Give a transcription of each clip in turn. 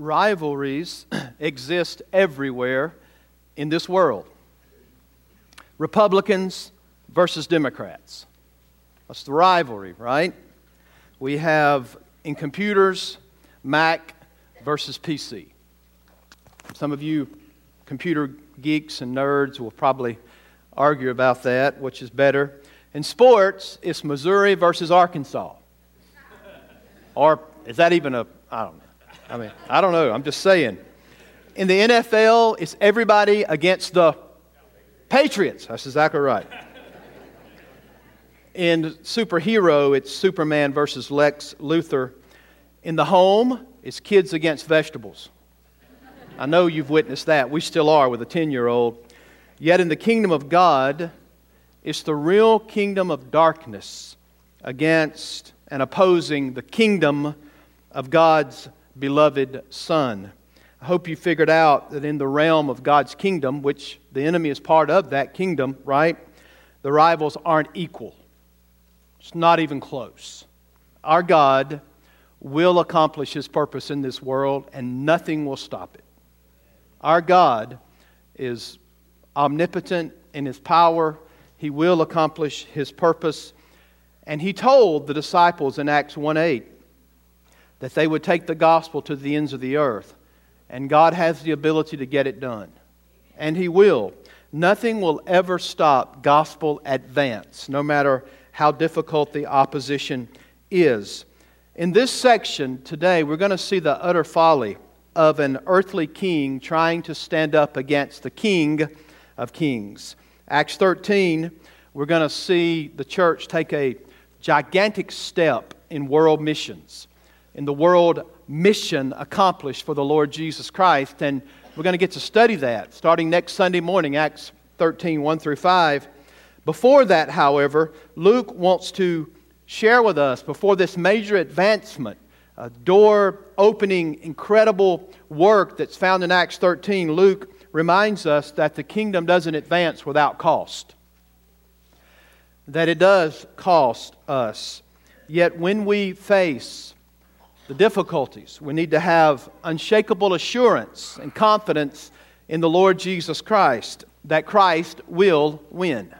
rivalries exist everywhere in this world. Republicans versus Democrats. That's the rivalry, right? We have in computers, Mac versus PC. Some of you computer geeks and nerds will probably argue about that, which is better. In sports, it's Missouri versus Arkansas. Or is that even a, I don't know. I mean, I don't know. I'm just saying. In the NFL, it's everybody against the Patriots. That's exactly right. In superhero, it's Superman versus Lex Luthor. In the home, it's kids against vegetables. I know you've witnessed that. We still are with a 10 year old. Yet in the kingdom of God, it's the real kingdom of darkness against and opposing the kingdom of God's beloved Son. I hope you figured out that in the realm of God's kingdom, which the enemy is part of that kingdom, right? The rivals aren't equal. It's not even close. Our God will accomplish his purpose in this world, and nothing will stop it. Our God is omnipotent in his power, he will accomplish his purpose. And he told the disciples in Acts 1 8 that they would take the gospel to the ends of the earth. And God has the ability to get it done. And He will. Nothing will ever stop gospel advance, no matter how difficult the opposition is. In this section today, we're going to see the utter folly of an earthly king trying to stand up against the king of kings. Acts 13, we're going to see the church take a gigantic step in world missions in the world mission accomplished for the Lord Jesus Christ. And we're going to get to study that starting next Sunday morning, Acts 13 1 through 5. Before that, however, Luke wants to share with us, before this major advancement, a door opening, incredible work that's found in Acts 13, Luke reminds us that the kingdom doesn't advance without cost. That it does cost us. Yet when we face the difficulties. We need to have unshakable assurance and confidence in the Lord Jesus Christ that Christ will win.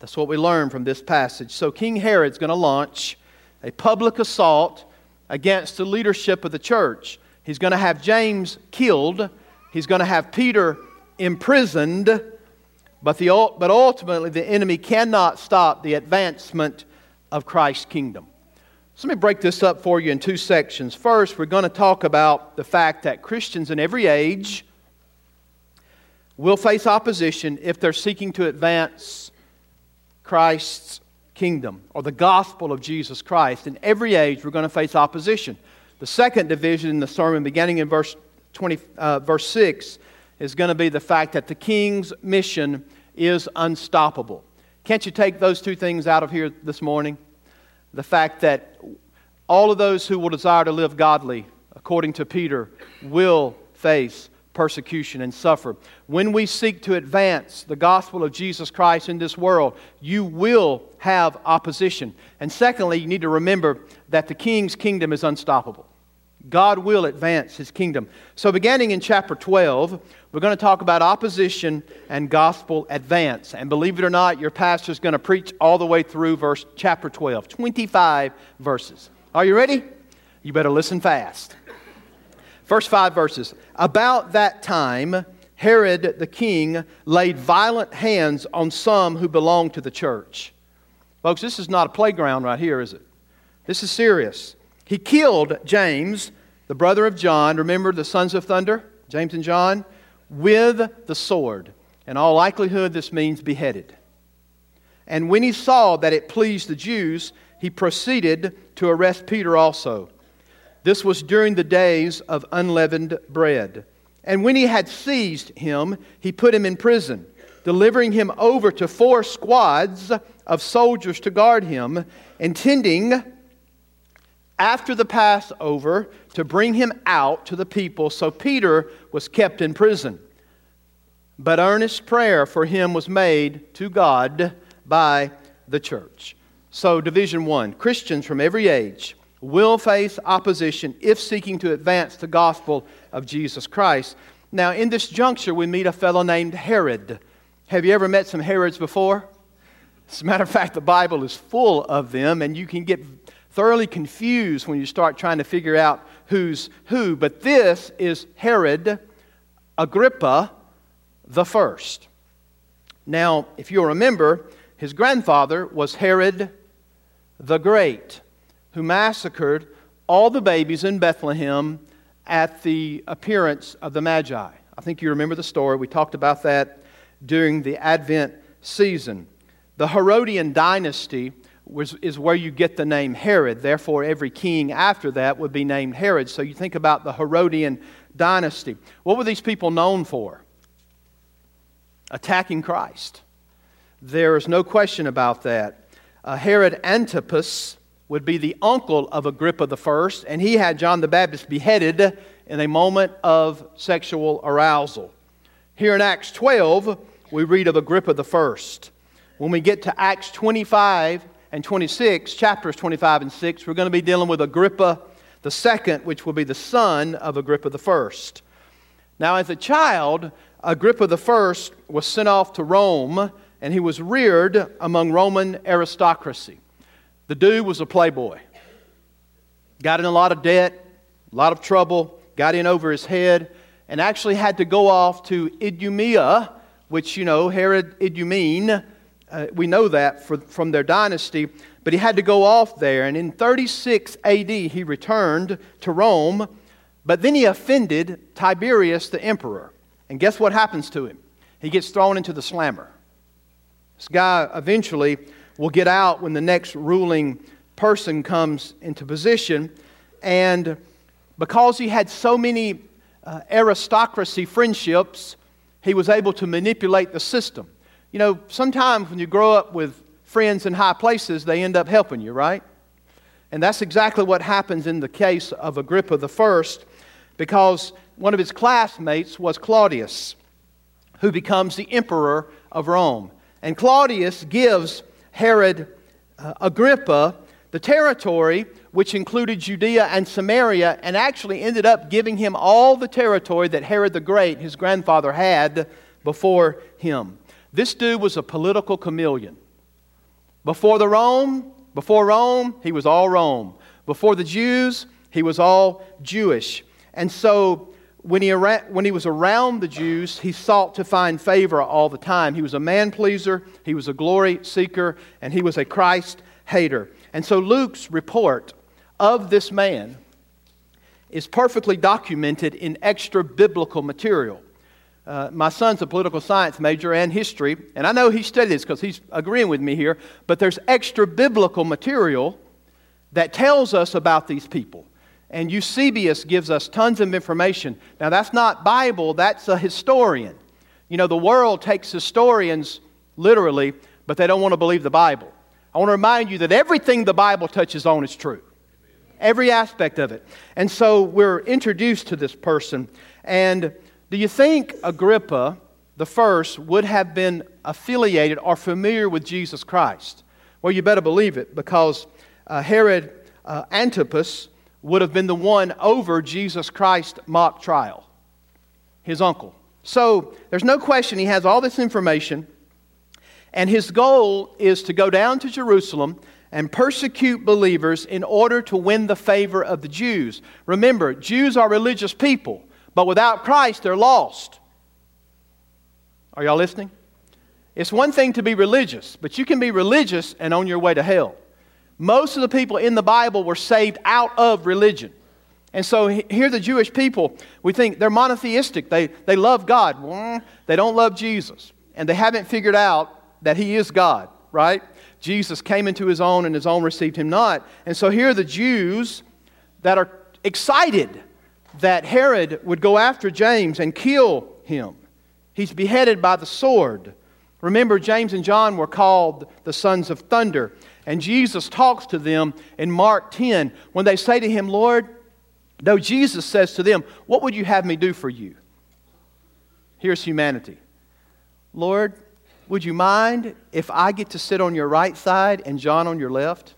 That's what we learn from this passage. So, King Herod's going to launch a public assault against the leadership of the church. He's going to have James killed, he's going to have Peter imprisoned, but, the, but ultimately, the enemy cannot stop the advancement of Christ's kingdom. So let me break this up for you in two sections. First, we're going to talk about the fact that Christians in every age will face opposition if they're seeking to advance Christ's kingdom or the gospel of Jesus Christ. In every age, we're going to face opposition. The second division in the sermon, beginning in verse, 20, uh, verse 6, is going to be the fact that the king's mission is unstoppable. Can't you take those two things out of here this morning? The fact that all of those who will desire to live godly, according to Peter, will face persecution and suffer. When we seek to advance the gospel of Jesus Christ in this world, you will have opposition. And secondly, you need to remember that the king's kingdom is unstoppable. God will advance his kingdom. So, beginning in chapter 12, we're going to talk about opposition and gospel advance. And believe it or not, your pastor is going to preach all the way through verse chapter 12, 25 verses. Are you ready? You better listen fast. First five verses. About that time, Herod the king laid violent hands on some who belonged to the church. Folks, this is not a playground right here, is it? This is serious. He killed James, the brother of John. Remember the sons of thunder, James and John, with the sword. In all likelihood, this means beheaded. And when he saw that it pleased the Jews, he proceeded to arrest Peter also. This was during the days of unleavened bread. And when he had seized him, he put him in prison, delivering him over to four squads of soldiers to guard him, intending after the Passover to bring him out to the people. So Peter was kept in prison. But earnest prayer for him was made to God by the church. So, Division 1 Christians from every age will face opposition if seeking to advance the gospel of Jesus Christ. Now, in this juncture, we meet a fellow named Herod. Have you ever met some Herods before? As a matter of fact, the Bible is full of them, and you can get thoroughly confused when you start trying to figure out who's who. But this is Herod Agrippa the first. Now, if you'll remember, his grandfather was Herod the Great, who massacred all the babies in Bethlehem at the appearance of the Magi. I think you remember the story. We talked about that during the Advent season. The Herodian dynasty is where you get the name Herod. Therefore, every king after that would be named Herod. So you think about the Herodian dynasty. What were these people known for? Attacking Christ. There is no question about that. Uh, Herod Antipas would be the uncle of Agrippa I, and he had John the Baptist beheaded in a moment of sexual arousal. Here in Acts 12, we read of Agrippa I. When we get to Acts 25 and 26, chapters 25 and 6, we're going to be dealing with Agrippa the second, which will be the son of Agrippa the first. Now, as a child, Agrippa the first was sent off to Rome, and he was reared among Roman aristocracy. The dude was a playboy. Got in a lot of debt, a lot of trouble, got in over his head, and actually had to go off to Idumea, which, you know, Herod Idumene, uh, we know that for, from their dynasty, but he had to go off there. And in 36 AD, he returned to Rome, but then he offended Tiberius the emperor. And guess what happens to him? He gets thrown into the slammer. This guy eventually will get out when the next ruling person comes into position. And because he had so many uh, aristocracy friendships, he was able to manipulate the system. You know, sometimes when you grow up with friends in high places, they end up helping you, right? And that's exactly what happens in the case of Agrippa the first, because one of his classmates was Claudius, who becomes the emperor of Rome. And Claudius gives Herod uh, Agrippa the territory which included Judea and Samaria, and actually ended up giving him all the territory that Herod the Great, his grandfather, had before him. This dude was a political chameleon. Before the Rome, before Rome, he was all Rome. Before the Jews, he was all Jewish. And so when he, when he was around the Jews, he sought to find favor all the time. He was a man pleaser, he was a glory seeker, and he was a Christ hater. And so Luke's report of this man is perfectly documented in extra biblical material. Uh, my son's a political science major and history, and I know he studied this because he's agreeing with me here, but there's extra biblical material that tells us about these people. And Eusebius gives us tons of information. Now, that's not Bible, that's a historian. You know, the world takes historians literally, but they don't want to believe the Bible. I want to remind you that everything the Bible touches on is true, every aspect of it. And so we're introduced to this person, and do you think Agrippa the first would have been affiliated or familiar with Jesus Christ? Well, you better believe it because uh, Herod uh, Antipas would have been the one over Jesus Christ mock trial, his uncle. So there's no question he has all this information, and his goal is to go down to Jerusalem and persecute believers in order to win the favor of the Jews. Remember, Jews are religious people. But without Christ, they're lost. Are y'all listening? It's one thing to be religious, but you can be religious and on your way to hell. Most of the people in the Bible were saved out of religion. And so here, the Jewish people, we think they're monotheistic. They, they love God. They don't love Jesus. And they haven't figured out that He is God, right? Jesus came into His own, and His own received Him not. And so here are the Jews that are excited that Herod would go after James and kill him. He's beheaded by the sword. Remember, James and John were called the sons of thunder. And Jesus talks to them in Mark 10 when they say to him, Lord, though Jesus says to them, What would you have me do for you? Here's humanity. Lord, would you mind if I get to sit on your right side and John on your left?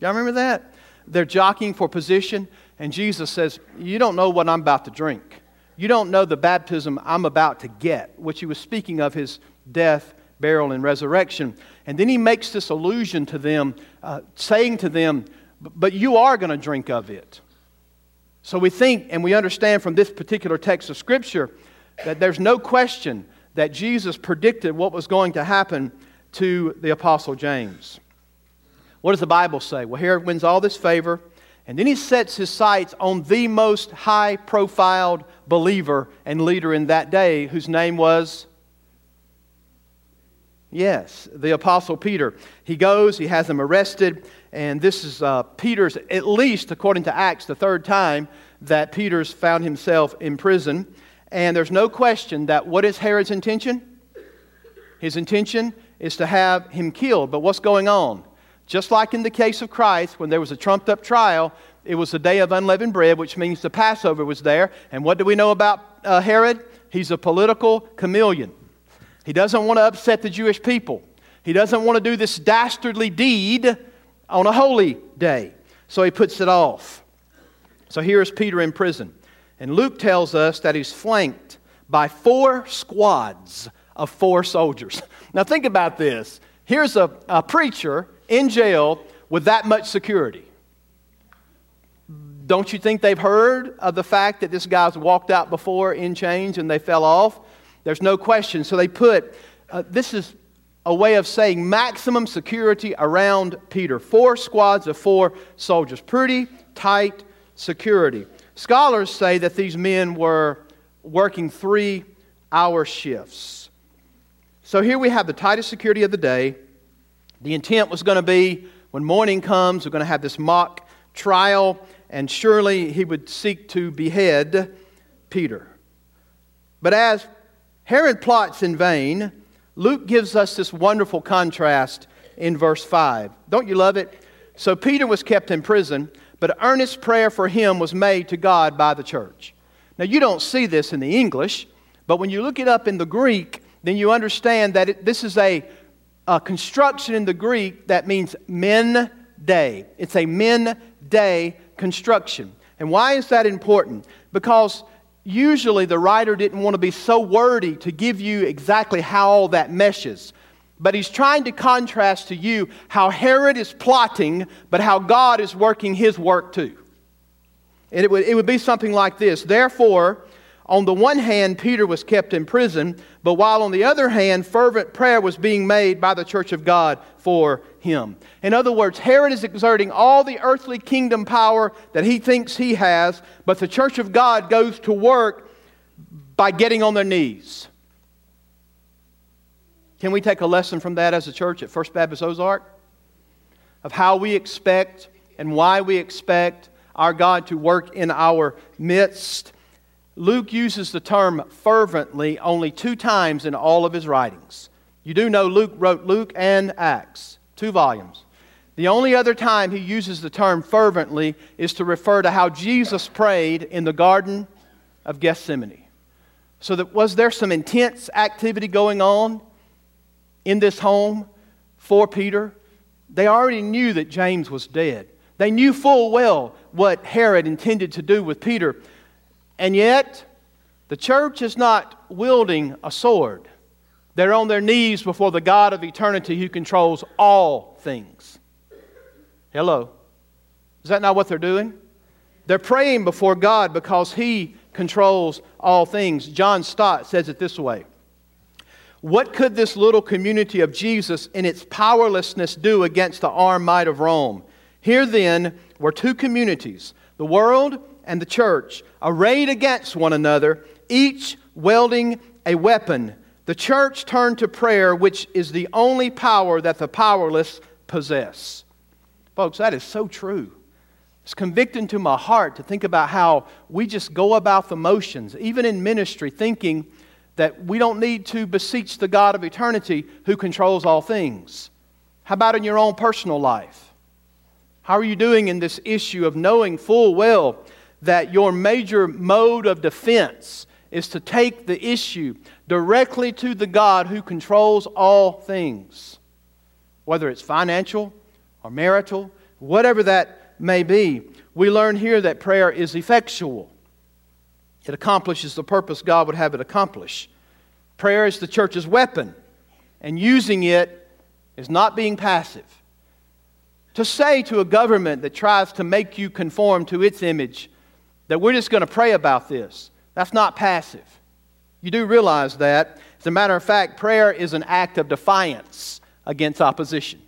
Y'all remember that? they're jockeying for position, and Jesus says, You don't know what I'm about to drink. You don't know the baptism I'm about to get, which he was speaking of his death, burial, and resurrection. And then he makes this allusion to them, uh, saying to them, But you are going to drink of it. So we think and we understand from this particular text of Scripture that there's no question that Jesus predicted what was going to happen to the Apostle James. What does the Bible say? Well, here wins all this favor, and then he sets his sights on the most high profiled believer and leader in that day, whose name was Yes, the Apostle Peter. He goes, he has him arrested, and this is uh, Peter's, at least according to Acts, the third time that Peter's found himself in prison. And there's no question that what is Herod's intention? His intention is to have him killed. But what's going on? Just like in the case of Christ, when there was a trumped up trial, it was the day of unleavened bread, which means the Passover was there. And what do we know about uh, Herod? He's a political chameleon. He doesn't want to upset the Jewish people. He doesn't want to do this dastardly deed on a holy day. So he puts it off. So here is Peter in prison. And Luke tells us that he's flanked by four squads of four soldiers. Now, think about this. Here's a, a preacher in jail with that much security. Don't you think they've heard of the fact that this guy's walked out before in chains and they fell off? There's no question. So they put, uh, this is a way of saying maximum security around Peter. Four squads of four soldiers. Pretty tight security. Scholars say that these men were working three hour shifts. So here we have the tightest security of the day. The intent was going to be when morning comes, we're going to have this mock trial, and surely he would seek to behead Peter. But as Herod plots in vain, Luke gives us this wonderful contrast in verse 5. Don't you love it? So Peter was kept in prison but earnest prayer for him was made to God by the church. Now, you don't see this in the English, but when you look it up in the Greek, then you understand that it, this is a, a construction in the Greek that means men day. It's a men day construction. And why is that important? Because usually the writer didn't want to be so wordy to give you exactly how all that meshes. But he's trying to contrast to you how Herod is plotting, but how God is working his work too. And it would, it would be something like this. Therefore, on the one hand, Peter was kept in prison, but while on the other hand, fervent prayer was being made by the church of God for him. In other words, Herod is exerting all the earthly kingdom power that he thinks he has, but the church of God goes to work by getting on their knees can we take a lesson from that as a church at First Baptist Ozark? Of how we expect and why we expect our God to work in our midst. Luke uses the term fervently only two times in all of his writings. You do know Luke wrote Luke and Acts, two volumes. The only other time he uses the term fervently is to refer to how Jesus prayed in the Garden of Gethsemane. So, that, was there some intense activity going on? in this home for Peter, they already knew that James was dead. They knew full well what Herod intended to do with Peter. And yet, the church is not wielding a sword. They're on their knees before the God of eternity who controls all things. Hello. Is that not what they're doing? They're praying before God because He controls all things. John Stott says it this way what could this little community of Jesus in its powerlessness do against the armed might of Rome? Here then were two communities, the world and the church, arrayed against one another, each wielding a weapon. The church turned to prayer, which is the only power that the powerless possess. Folks, that is so true. It's convicting to my heart to think about how we just go about the motions, even in ministry, thinking that we don't need to beseech the God of eternity who controls all things. How about in your own personal life? How are you doing in this issue of knowing full well that your major mode of defense is to take the issue directly to the God who controls all things? Whether it's financial or marital, whatever that may be. We learn here that prayer is effectual. It accomplishes the purpose God would have it accomplish. Prayer is the church's weapon, and using it is not being passive. To say to a government that tries to make you conform to its image that we're just going to pray about this, that's not passive. You do realize that. As a matter of fact, prayer is an act of defiance against opposition.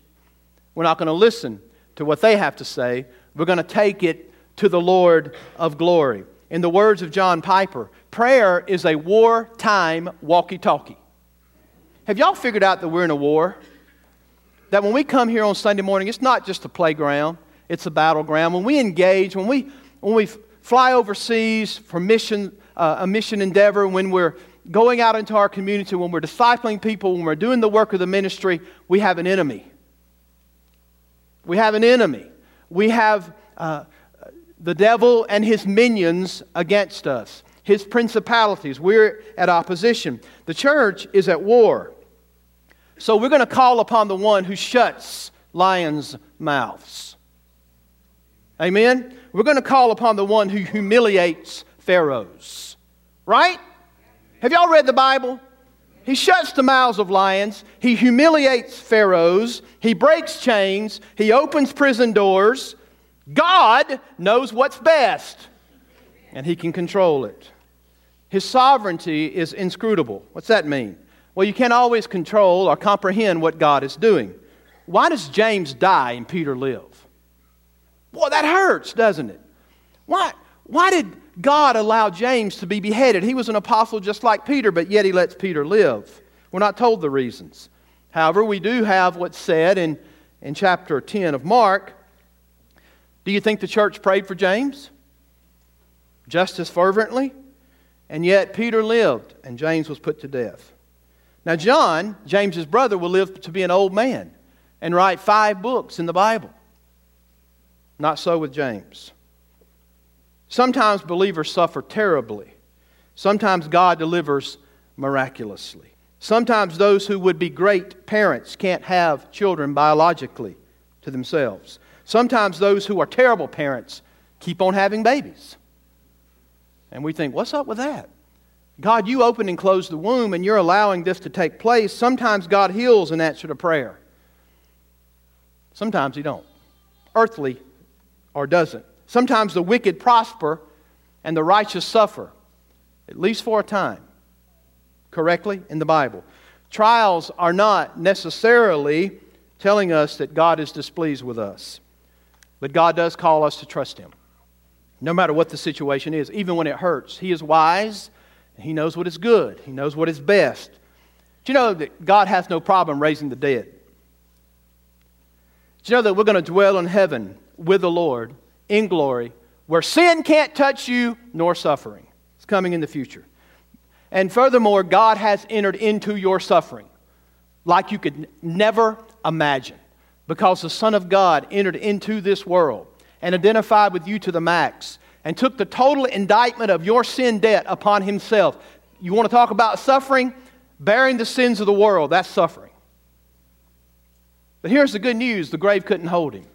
We're not going to listen to what they have to say, we're going to take it to the Lord of glory. In the words of John Piper, prayer is a wartime walkie talkie. Have y'all figured out that we're in a war? that when we come here on Sunday morning, it's not just a playground, it's a battleground. When we engage, when we, when we fly overseas for mission, uh, a mission endeavor, when we're going out into our community, when we're discipling people, when we're doing the work of the ministry, we have an enemy. We have an enemy. We have uh, the devil and his minions against us, his principalities. We're at opposition. The church is at war. So we're going to call upon the one who shuts lions' mouths. Amen? We're going to call upon the one who humiliates pharaohs. Right? Have y'all read the Bible? He shuts the mouths of lions. He humiliates pharaohs. He breaks chains. He opens prison doors. God knows what's best, and He can control it. His sovereignty is inscrutable. What's that mean? Well, you can't always control or comprehend what God is doing. Why does James die and Peter live? Boy, that hurts, doesn't it? Why, why did God allow James to be beheaded? He was an apostle just like Peter, but yet he lets Peter live. We're not told the reasons. However, we do have what's said in, in chapter 10 of Mark. Do you think the church prayed for James? Just as fervently? And yet Peter lived and James was put to death. Now, John, James's brother, will live to be an old man and write five books in the Bible. Not so with James. Sometimes believers suffer terribly. Sometimes God delivers miraculously. Sometimes those who would be great parents can't have children biologically to themselves. Sometimes those who are terrible parents keep on having babies. And we think, what's up with that? God, you opened and closed the womb, and you're allowing this to take place. Sometimes God heals in answer to prayer. Sometimes He don't. Earthly or doesn't. Sometimes the wicked prosper and the righteous suffer, at least for a time. Correctly in the Bible. Trials are not necessarily telling us that God is displeased with us, but God does call us to trust Him. No matter what the situation is, even when it hurts. He is wise he knows what is good, He knows what is best. Do you know that God has no problem raising the dead? Do you know that we're going to dwell in heaven with the Lord in glory, where sin can't touch you nor suffering? It's coming in the future. And furthermore, God has entered into your suffering like you could never imagine because the Son of God entered into this world and identified with you to the max and took the total indictment of your sin debt upon himself. You want to talk about suffering? Bearing the sins of the world, that's suffering. But here's the good news the grave couldn't hold him,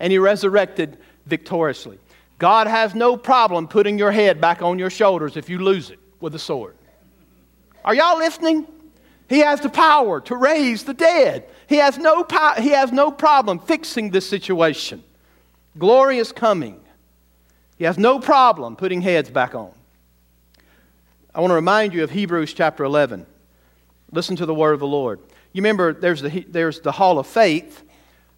and he resurrected victoriously. God has no problem putting your head back on your shoulders if you lose it with a sword. Are y'all listening? He has the power to raise the dead. He has no, po- he has no problem fixing this situation. Glory is coming. He has no problem putting heads back on. I want to remind you of Hebrews chapter 11. Listen to the word of the Lord. You remember there's the, there's the hall of faith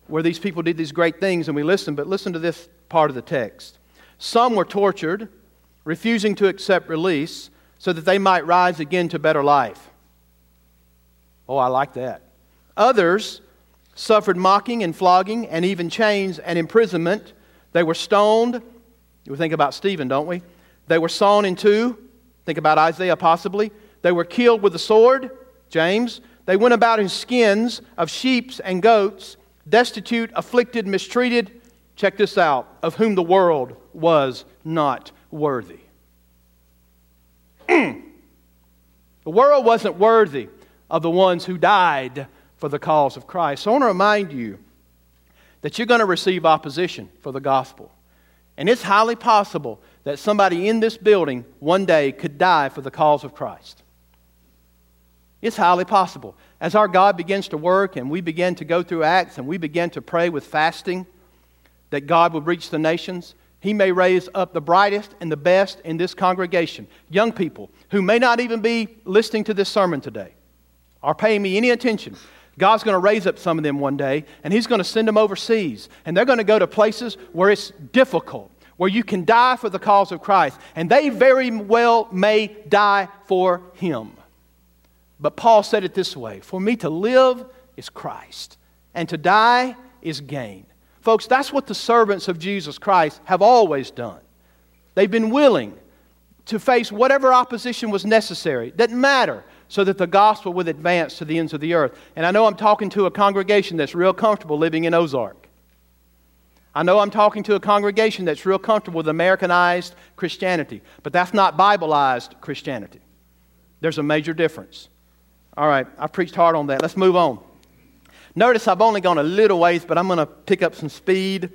where these people did these great things and we listened, but listen to this part of the text. Some were tortured, refusing to accept release so that they might rise again to better life. Oh, I like that. Others suffered mocking and flogging and even chains and imprisonment. They were stoned we think about Stephen, don't we? They were sawn in two. Think about Isaiah, possibly. They were killed with the sword, James. They went about in skins of sheep and goats, destitute, afflicted, mistreated. Check this out of whom the world was not worthy. Mm. the world wasn't worthy of the ones who died for the cause of Christ. So I want to remind you that you're going to receive opposition for the gospel. And it's highly possible that somebody in this building one day could die for the cause of Christ. It's highly possible. As our God begins to work and we begin to go through Acts and we begin to pray with fasting that God will reach the nations, He may raise up the brightest and the best in this congregation, young people who may not even be listening to this sermon today or paying me any attention. God's going to raise up some of them one day, and He's going to send them overseas. And they're going to go to places where it's difficult, where you can die for the cause of Christ. And they very well may die for Him. But Paul said it this way For me to live is Christ, and to die is gain. Folks, that's what the servants of Jesus Christ have always done. They've been willing to face whatever opposition was necessary. Doesn't matter so that the gospel would advance to the ends of the earth. And I know I'm talking to a congregation that's real comfortable living in Ozark. I know I'm talking to a congregation that's real comfortable with Americanized Christianity, but that's not Bibleized Christianity. There's a major difference. All right, I preached hard on that. Let's move on. Notice I've only gone a little ways, but I'm going to pick up some speed.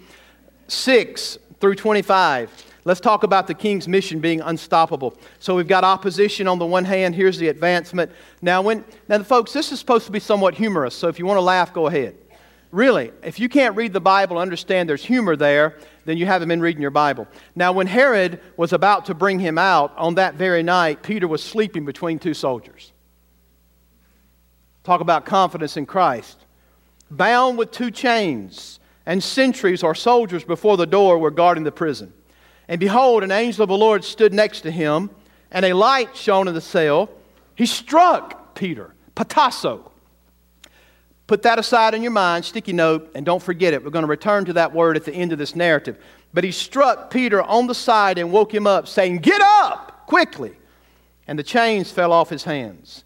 6 through 25. Let's talk about the king's mission being unstoppable. So we've got opposition on the one hand. Here's the advancement. Now, when now, folks, this is supposed to be somewhat humorous. So if you want to laugh, go ahead. Really, if you can't read the Bible, and understand there's humor there, then you haven't been reading your Bible. Now, when Herod was about to bring him out on that very night, Peter was sleeping between two soldiers. Talk about confidence in Christ. Bound with two chains, and sentries or soldiers before the door were guarding the prison. And behold, an angel of the Lord stood next to him, and a light shone in the cell. He struck Peter, patasso. Put that aside in your mind, sticky note, and don't forget it. We're going to return to that word at the end of this narrative. But he struck Peter on the side and woke him up, saying, Get up quickly. And the chains fell off his hands.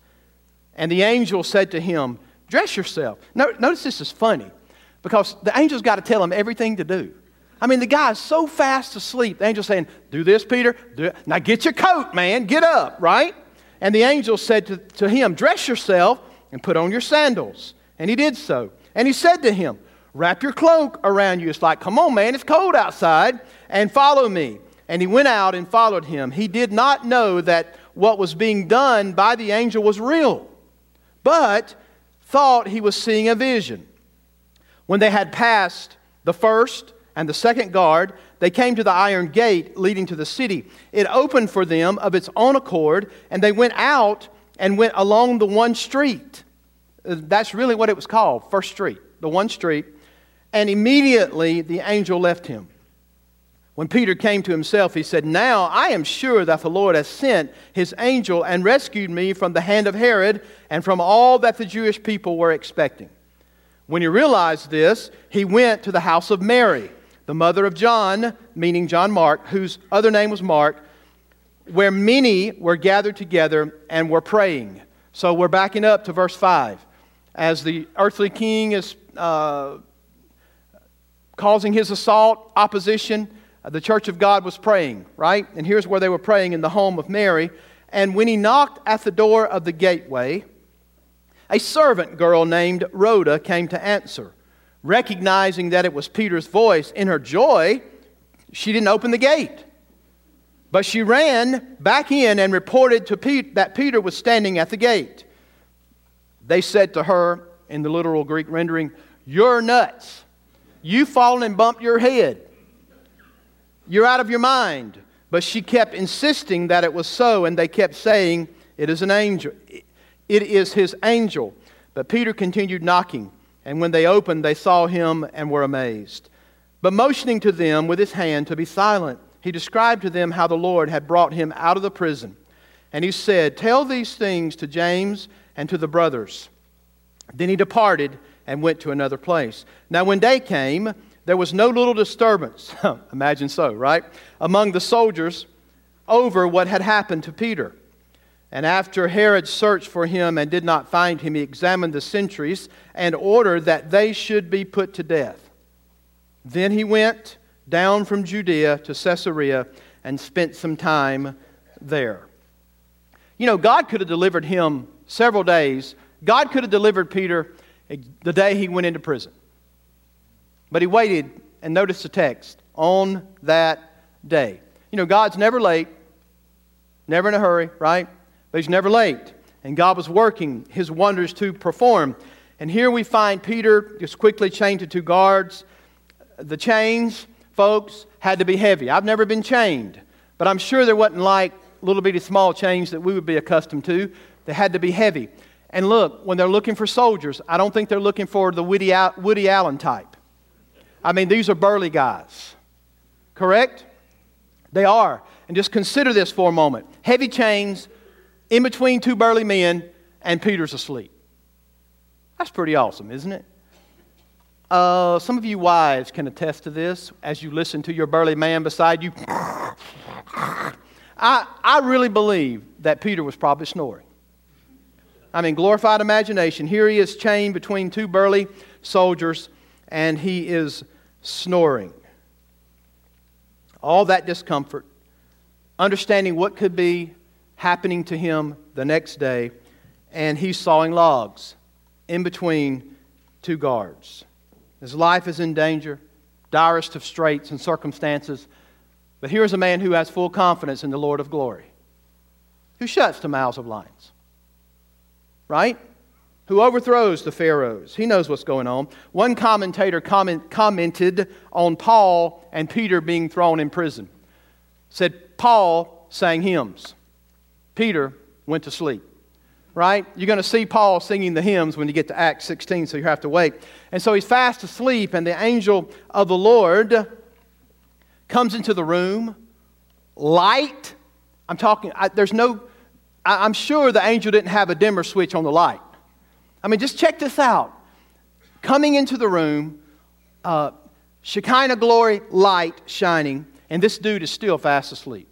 And the angel said to him, Dress yourself. Notice this is funny because the angel's got to tell him everything to do. I mean, the guy's so fast asleep. The angel's saying, Do this, Peter. Do. Now get your coat, man. Get up, right? And the angel said to, to him, Dress yourself and put on your sandals. And he did so. And he said to him, Wrap your cloak around you. It's like, Come on, man, it's cold outside. And follow me. And he went out and followed him. He did not know that what was being done by the angel was real, but thought he was seeing a vision. When they had passed the first, and the second guard, they came to the iron gate leading to the city. It opened for them of its own accord, and they went out and went along the one street. Uh, that's really what it was called, First Street, the one street. And immediately the angel left him. When Peter came to himself, he said, Now I am sure that the Lord has sent his angel and rescued me from the hand of Herod and from all that the Jewish people were expecting. When he realized this, he went to the house of Mary the mother of John, meaning John Mark, whose other name was Mark, where many were gathered together and were praying. So we're backing up to verse 5. As the earthly king is uh, causing his assault, opposition, the church of God was praying, right? And here's where they were praying in the home of Mary. And when he knocked at the door of the gateway, a servant girl named Rhoda came to answer. Recognizing that it was Peter's voice, in her joy, she didn't open the gate. But she ran back in and reported to Pete that Peter was standing at the gate. They said to her, in the literal Greek rendering, You're nuts. You've fallen and bumped your head. You're out of your mind. But she kept insisting that it was so, and they kept saying, It is an angel. It is his angel. But Peter continued knocking. And when they opened, they saw him and were amazed. But motioning to them with his hand to be silent, he described to them how the Lord had brought him out of the prison. And he said, Tell these things to James and to the brothers. Then he departed and went to another place. Now, when day came, there was no little disturbance, imagine so, right, among the soldiers over what had happened to Peter. And after Herod searched for him and did not find him, he examined the sentries and ordered that they should be put to death. Then he went down from Judea to Caesarea and spent some time there. You know, God could have delivered him several days. God could have delivered Peter the day he went into prison. But he waited and noticed the text on that day. You know, God's never late, never in a hurry, right? But he's never late. And God was working his wonders to perform. And here we find Peter just quickly chained to two guards. The chains, folks, had to be heavy. I've never been chained, but I'm sure there wasn't like little bitty small chains that we would be accustomed to. They had to be heavy. And look, when they're looking for soldiers, I don't think they're looking for the Woody, Woody Allen type. I mean, these are burly guys. Correct? They are. And just consider this for a moment heavy chains in between two burly men, and Peter's asleep. That's pretty awesome, isn't it? Uh, some of you wives can attest to this as you listen to your burly man beside you. I, I really believe that Peter was probably snoring. I mean, glorified imagination. Here he is chained between two burly soldiers, and he is snoring. All that discomfort, understanding what could be happening to him the next day, and he's sawing logs in between two guards. His life is in danger, direst of straits and circumstances. But here's a man who has full confidence in the Lord of glory, who shuts the mouths of lions, right? Who overthrows the pharaohs. He knows what's going on. One commentator comment, commented on Paul and Peter being thrown in prison. Said Paul sang hymns, Peter went to sleep right? You're going to see Paul singing the hymns when you get to Acts 16, so you have to wait. And so he's fast asleep, and the angel of the Lord comes into the room. Light. I'm talking, I, there's no, I, I'm sure the angel didn't have a dimmer switch on the light. I mean, just check this out. Coming into the room, uh, Shekinah glory, light shining, and this dude is still fast asleep.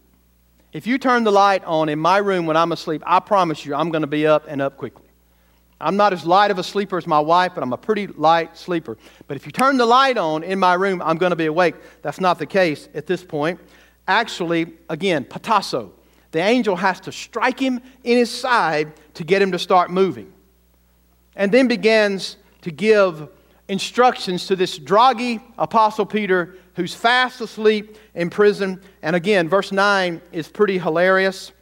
If you turn the light on in my room when I'm asleep, I promise you I'm going to be up and up quickly. I'm not as light of a sleeper as my wife, but I'm a pretty light sleeper. But if you turn the light on in my room, I'm going to be awake. That's not the case at this point. Actually, again, patasso. The angel has to strike him in his side to get him to start moving. And then begins to give instructions to this droggy apostle Peter who's fast asleep in prison. And again, verse 9 is pretty hilarious.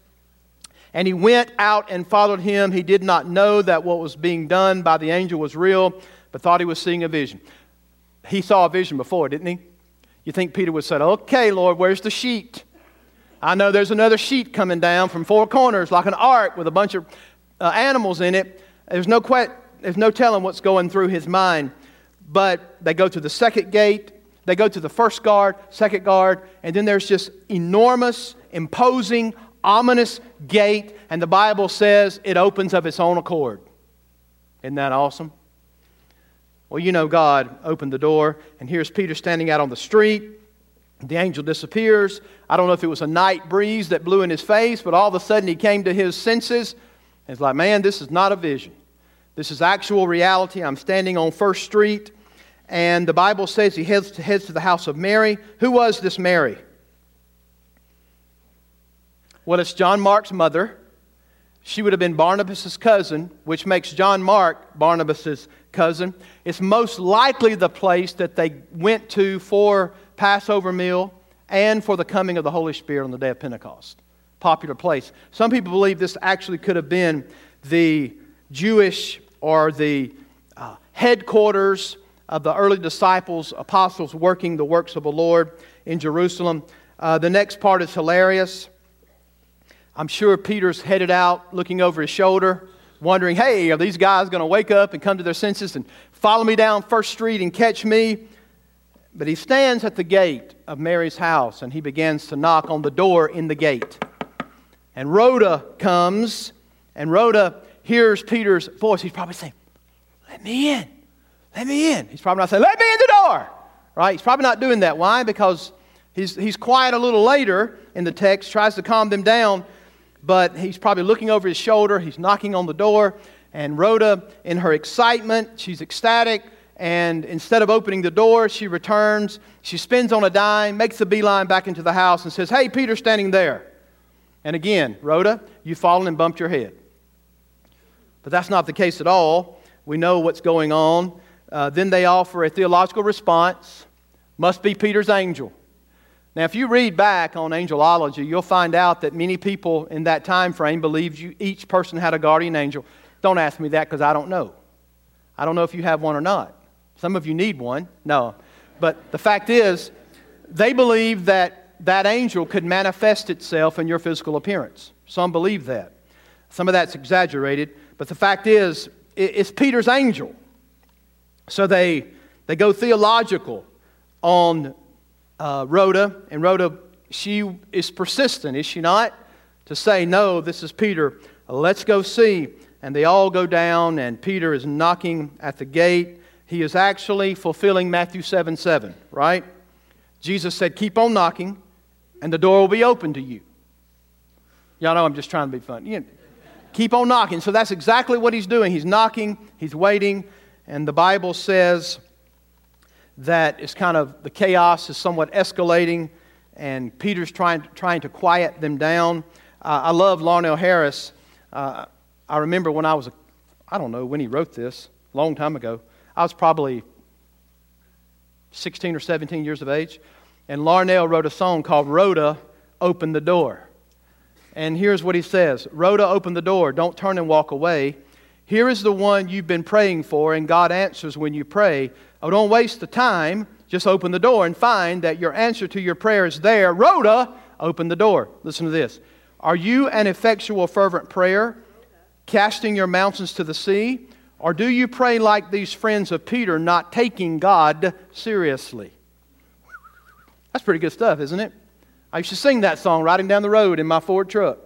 And he went out and followed him. He did not know that what was being done by the angel was real, but thought he was seeing a vision. He saw a vision before, didn't he? You think Peter would say, Okay, Lord, where's the sheet? I know there's another sheet coming down from four corners like an ark with a bunch of uh, animals in it. There's no, que- there's no telling what's going through his mind but they go to the second gate, they go to the first guard, second guard, and then there's just enormous, imposing, ominous gate, and the Bible says it opens of its own accord. Isn't that awesome? Well, you know, God opened the door, and here's Peter standing out on the street. The angel disappears. I don't know if it was a night breeze that blew in his face, but all of a sudden he came to his senses. And it's like, man, this is not a vision. This is actual reality. I'm standing on First Street. And the Bible says he heads to, heads to the house of Mary. Who was this Mary? Well, it's John Mark's mother. She would have been Barnabas' cousin, which makes John Mark Barnabas' cousin. It's most likely the place that they went to for Passover meal and for the coming of the Holy Spirit on the day of Pentecost. Popular place. Some people believe this actually could have been the Jewish or the uh, headquarters of the early disciples, apostles working the works of the Lord in Jerusalem. Uh, the next part is hilarious. I'm sure Peter's headed out looking over his shoulder, wondering, hey, are these guys going to wake up and come to their senses and follow me down First Street and catch me? But he stands at the gate of Mary's house and he begins to knock on the door in the gate. And Rhoda comes, and Rhoda hears Peter's voice. He's probably saying, Let me in. Let me in. He's probably not saying, Let me in the door. Right? He's probably not doing that. Why? Because he's, he's quiet a little later in the text, tries to calm them down, but he's probably looking over his shoulder. He's knocking on the door. And Rhoda, in her excitement, she's ecstatic. And instead of opening the door, she returns. She spins on a dime, makes a beeline back into the house, and says, Hey, Peter's standing there. And again, Rhoda, you've fallen and bumped your head. But that's not the case at all. We know what's going on. Uh, then they offer a theological response. Must be Peter's angel. Now, if you read back on angelology, you'll find out that many people in that time frame believed you, each person had a guardian angel. Don't ask me that because I don't know. I don't know if you have one or not. Some of you need one. No. But the fact is, they believe that that angel could manifest itself in your physical appearance. Some believe that. Some of that's exaggerated, but the fact is, it's Peter's angel. So they, they go theological on uh, Rhoda, and Rhoda, she is persistent, is she not? To say, no, this is Peter. Let's go see. And they all go down, and Peter is knocking at the gate. He is actually fulfilling Matthew 7 7, right? Jesus said, Keep on knocking, and the door will be open to you. Y'all know I'm just trying to be funny. Keep on knocking. So that's exactly what he's doing. He's knocking, he's waiting, and the Bible says that it's kind of the chaos is somewhat escalating, and Peter's trying, trying to quiet them down. Uh, I love Larnelle Harris. Uh, I remember when I was, I don't know when he wrote this, a long time ago. I was probably 16 or 17 years of age. And Larnelle wrote a song called Rhoda, Open the Door. And here's what he says Rhoda, open the door. Don't turn and walk away. Here is the one you've been praying for, and God answers when you pray. Oh, don't waste the time. Just open the door and find that your answer to your prayer is there. Rhoda, open the door. Listen to this. Are you an effectual, fervent prayer, casting your mountains to the sea? Or do you pray like these friends of Peter, not taking God seriously? That's pretty good stuff, isn't it? I used to sing that song riding down the road in my Ford truck.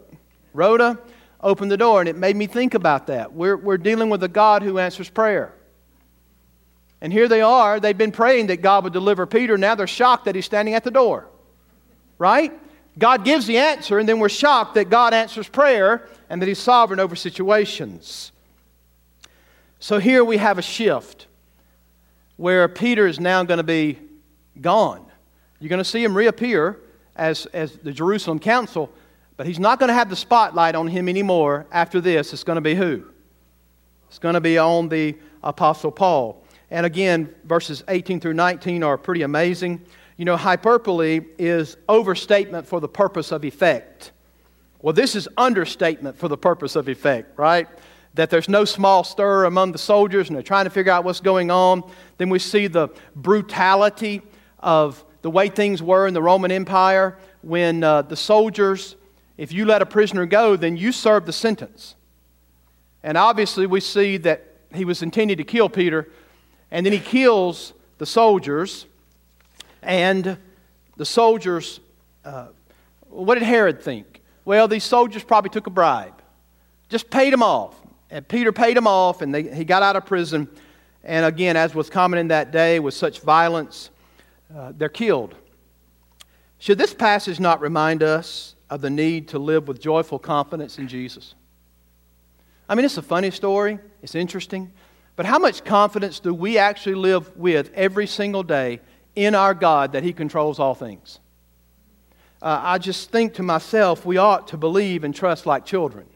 Rhoda opened the door, and it made me think about that. We're, we're dealing with a God who answers prayer. And here they are. They've been praying that God would deliver Peter. Now they're shocked that he's standing at the door. Right? God gives the answer, and then we're shocked that God answers prayer and that he's sovereign over situations. So here we have a shift where Peter is now going to be gone. You're going to see him reappear as, as the Jerusalem council, but he's not going to have the spotlight on him anymore after this. It's going to be who? It's going to be on the Apostle Paul. And again, verses 18 through 19 are pretty amazing. You know, hyperbole is overstatement for the purpose of effect. Well, this is understatement for the purpose of effect, right? that there's no small stir among the soldiers and they're trying to figure out what's going on. Then we see the brutality of the way things were in the Roman Empire when uh, the soldiers, if you let a prisoner go, then you serve the sentence. And obviously, we see that he was intending to kill Peter, and then he kills the soldiers. And the soldiers, uh, what did Herod think? Well, these soldiers probably took a bribe, just paid them off. And Peter paid him off, and they, he got out of prison. And again, as was common in that day, with such violence, uh, they're killed. Should this passage not remind us of the need to live with joyful confidence in Jesus? I mean, it's a funny story, it's interesting, but how much confidence do we actually live with every single day in our God that He controls all things? Uh, I just think to myself, we ought to believe and trust like children.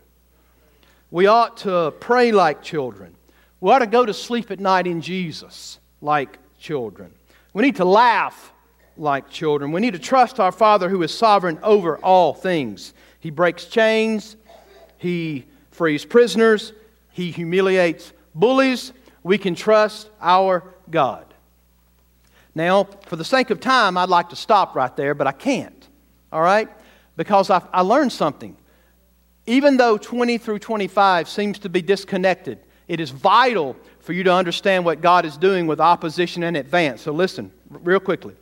We ought to pray like children. We ought to go to sleep at night in Jesus like children. We need to laugh like children. We need to trust our Father who is sovereign over all things. He breaks chains, He frees prisoners, He humiliates bullies. We can trust our God. Now, for the sake of time, I'd like to stop right there, but I can't. All right? Because I, I learned something. Even though 20 through 25 seems to be disconnected, it is vital for you to understand what God is doing with opposition in advance. So listen, real quickly.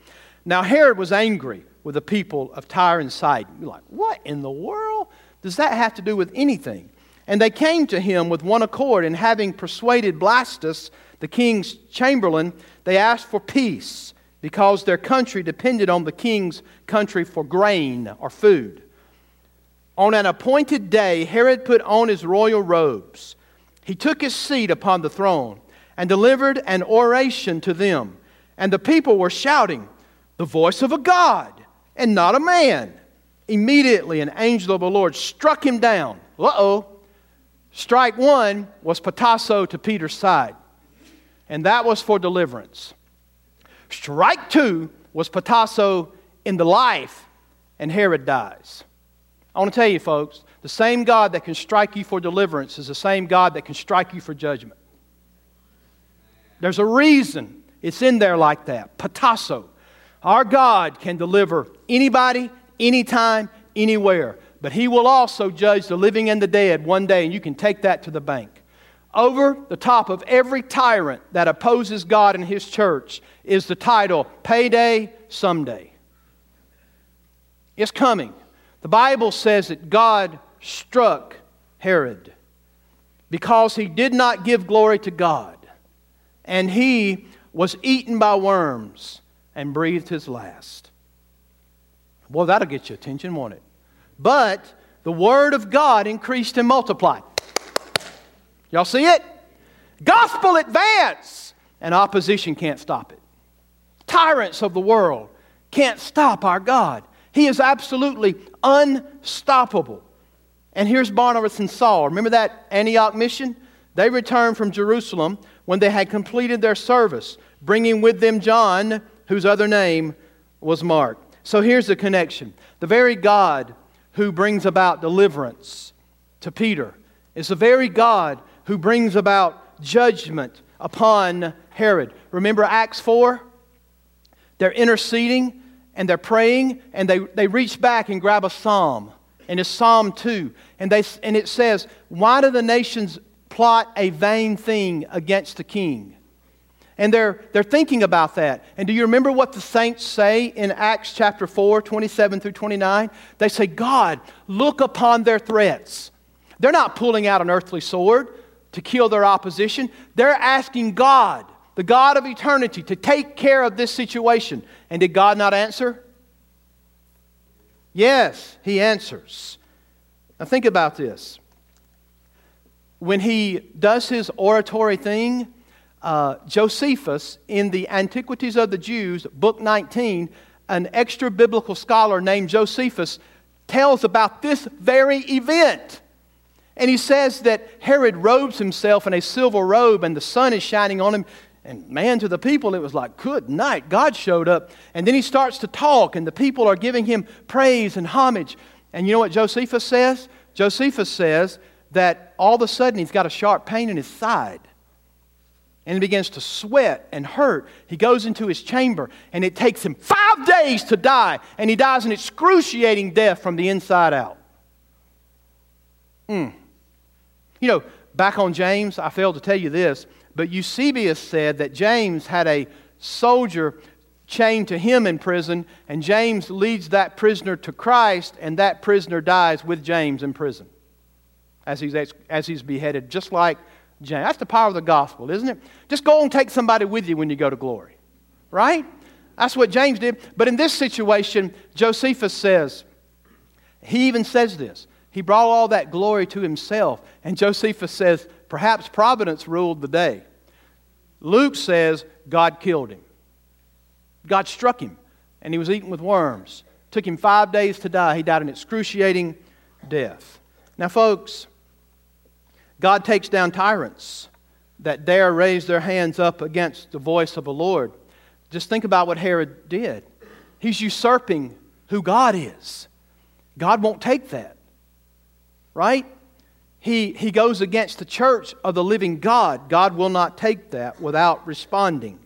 Now, Herod was angry with the people of Tyre and Sidon. You're like, what in the world does that have to do with anything? And they came to him with one accord, and having persuaded Blastus, the king's chamberlain, they asked for peace because their country depended on the king's country for grain or food. On an appointed day, Herod put on his royal robes. He took his seat upon the throne and delivered an oration to them. And the people were shouting, The voice of a God and not a man. Immediately, an angel of the Lord struck him down. Uh oh. Strike one was patasso to Peter's side. and that was for deliverance. Strike two was patasso in the life, and Herod dies. I want to tell you, folks, the same God that can strike you for deliverance is the same God that can strike you for judgment. There's a reason it's in there like that. Patasso. Our God can deliver anybody, anytime, anywhere. But He will also judge the living and the dead one day, and you can take that to the bank. Over the top of every tyrant that opposes God and His church is the title Payday Someday. It's coming. The Bible says that God struck Herod because he did not give glory to God, and he was eaten by worms and breathed his last. Well, that'll get your attention, won't it? But the word of God increased and multiplied. Y'all see it? Gospel advance, and opposition can't stop it. Tyrants of the world can't stop our God. He is absolutely unstoppable. And here's Barnabas and Saul. Remember that Antioch mission? They returned from Jerusalem when they had completed their service, bringing with them John, whose other name was Mark. So here's the connection. The very God who brings about deliverance to Peter is the very God who brings about judgment upon Herod. Remember Acts 4? They're interceding and they're praying and they, they reach back and grab a psalm. And it's Psalm 2. And, they, and it says, Why do the nations plot a vain thing against the king? And they're, they're thinking about that. And do you remember what the saints say in Acts chapter 4, 27 through 29? They say, God, look upon their threats. They're not pulling out an earthly sword to kill their opposition. They're asking God, the God of eternity, to take care of this situation. And did God not answer? Yes, He answers. Now think about this. When He does His oratory thing, uh, Josephus, in the Antiquities of the Jews, book 19, an extra biblical scholar named Josephus tells about this very event. And he says that Herod robes himself in a silver robe and the sun is shining on him. And man, to the people, it was like, good night. God showed up. And then he starts to talk, and the people are giving him praise and homage. And you know what Josephus says? Josephus says that all of a sudden he's got a sharp pain in his side and he begins to sweat and hurt. He goes into his chamber, and it takes him five days to die, and he dies an excruciating death from the inside out. Mm. You know, back on James, I failed to tell you this, but Eusebius said that James had a soldier chained to him in prison, and James leads that prisoner to Christ, and that prisoner dies with James in prison as he's, as he's beheaded, just like James. That's the power of the gospel, isn't it? Just go and take somebody with you when you go to glory, right? That's what James did. But in this situation, Josephus says, he even says this. He brought all that glory to himself. And Josephus says, perhaps providence ruled the day. Luke says, God killed him. God struck him, and he was eaten with worms. Took him five days to die. He died an excruciating death. Now, folks, God takes down tyrants that dare raise their hands up against the voice of the Lord. Just think about what Herod did. He's usurping who God is. God won't take that, right? He, he goes against the church of the living God. God will not take that without responding.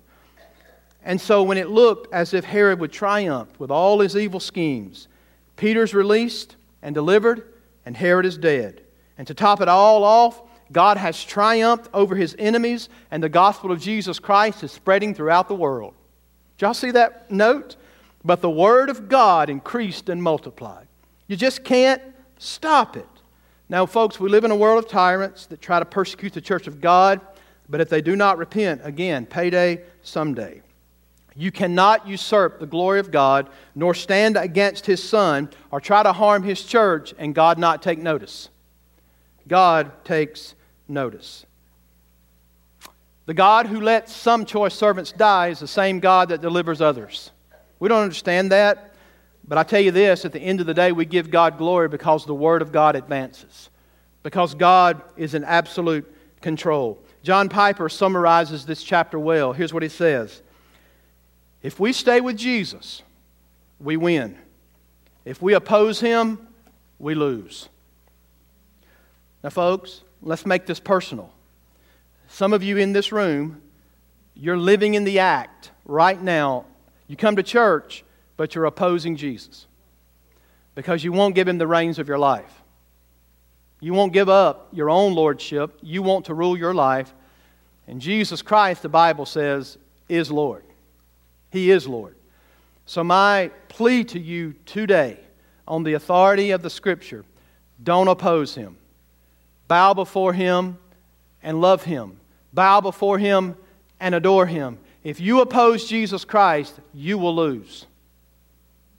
And so, when it looked as if Herod would triumph with all his evil schemes, Peter's released and delivered, and Herod is dead. And to top it all off, God has triumphed over his enemies, and the gospel of Jesus Christ is spreading throughout the world. Did y'all see that note? But the word of God increased and multiplied. You just can't stop it. Now, folks, we live in a world of tyrants that try to persecute the church of God, but if they do not repent, again, payday someday. You cannot usurp the glory of God, nor stand against his son, or try to harm his church, and God not take notice. God takes notice. The God who lets some choice servants die is the same God that delivers others. We don't understand that, but I tell you this at the end of the day, we give God glory because the Word of God advances, because God is in absolute control. John Piper summarizes this chapter well. Here's what he says If we stay with Jesus, we win. If we oppose him, we lose. Now, folks, let's make this personal. Some of you in this room, you're living in the act right now. You come to church, but you're opposing Jesus because you won't give him the reins of your life. You won't give up your own lordship. You want to rule your life. And Jesus Christ, the Bible says, is Lord. He is Lord. So, my plea to you today, on the authority of the Scripture, don't oppose him. Bow before him and love him. Bow before him and adore him. If you oppose Jesus Christ, you will lose.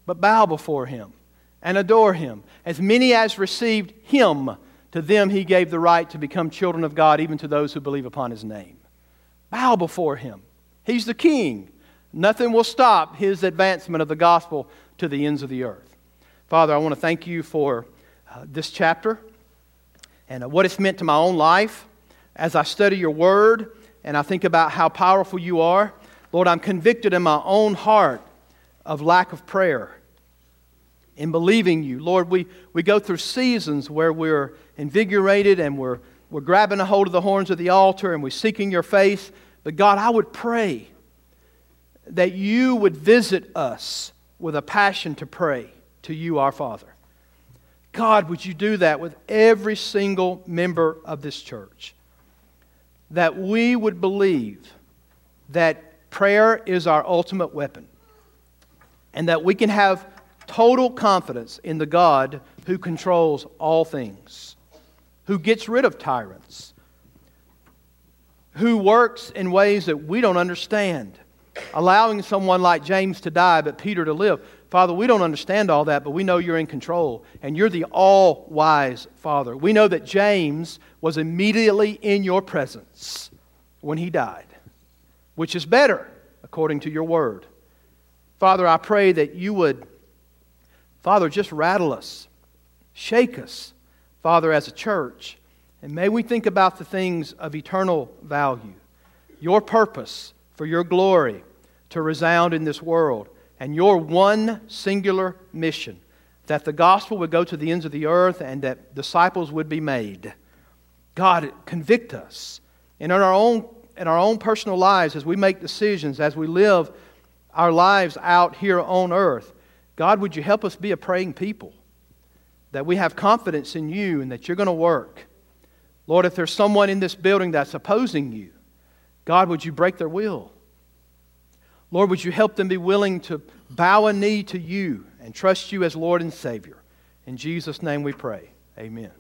But bow before him and adore him. As many as received him, to them he gave the right to become children of God, even to those who believe upon his name. Bow before him. He's the king. Nothing will stop his advancement of the gospel to the ends of the earth. Father, I want to thank you for uh, this chapter and uh, what it's meant to my own life as I study your word and I think about how powerful you are. Lord, I'm convicted in my own heart of lack of prayer in believing you. Lord, we, we go through seasons where we're invigorated and we're, we're grabbing a hold of the horns of the altar and we're seeking your face. But God, I would pray that you would visit us with a passion to pray to you, our Father. God, would you do that with every single member of this church? That we would believe that prayer is our ultimate weapon and that we can have total confidence in the God who controls all things, who gets rid of tyrants, who works in ways that we don't understand, allowing someone like James to die but Peter to live. Father, we don't understand all that, but we know you're in control, and you're the all wise Father. We know that James was immediately in your presence when he died, which is better according to your word. Father, I pray that you would, Father, just rattle us, shake us, Father, as a church, and may we think about the things of eternal value, your purpose for your glory to resound in this world and your one singular mission that the gospel would go to the ends of the earth and that disciples would be made. God, convict us. And in our own, in our own personal lives, as we make decisions, as we live our lives out here on earth, God, would you help us be a praying people? That we have confidence in you and that you're going to work. Lord, if there's someone in this building that's opposing you, God, would you break their will? Lord, would you help them be willing to bow a knee to you and trust you as Lord and Savior? In Jesus' name we pray. Amen.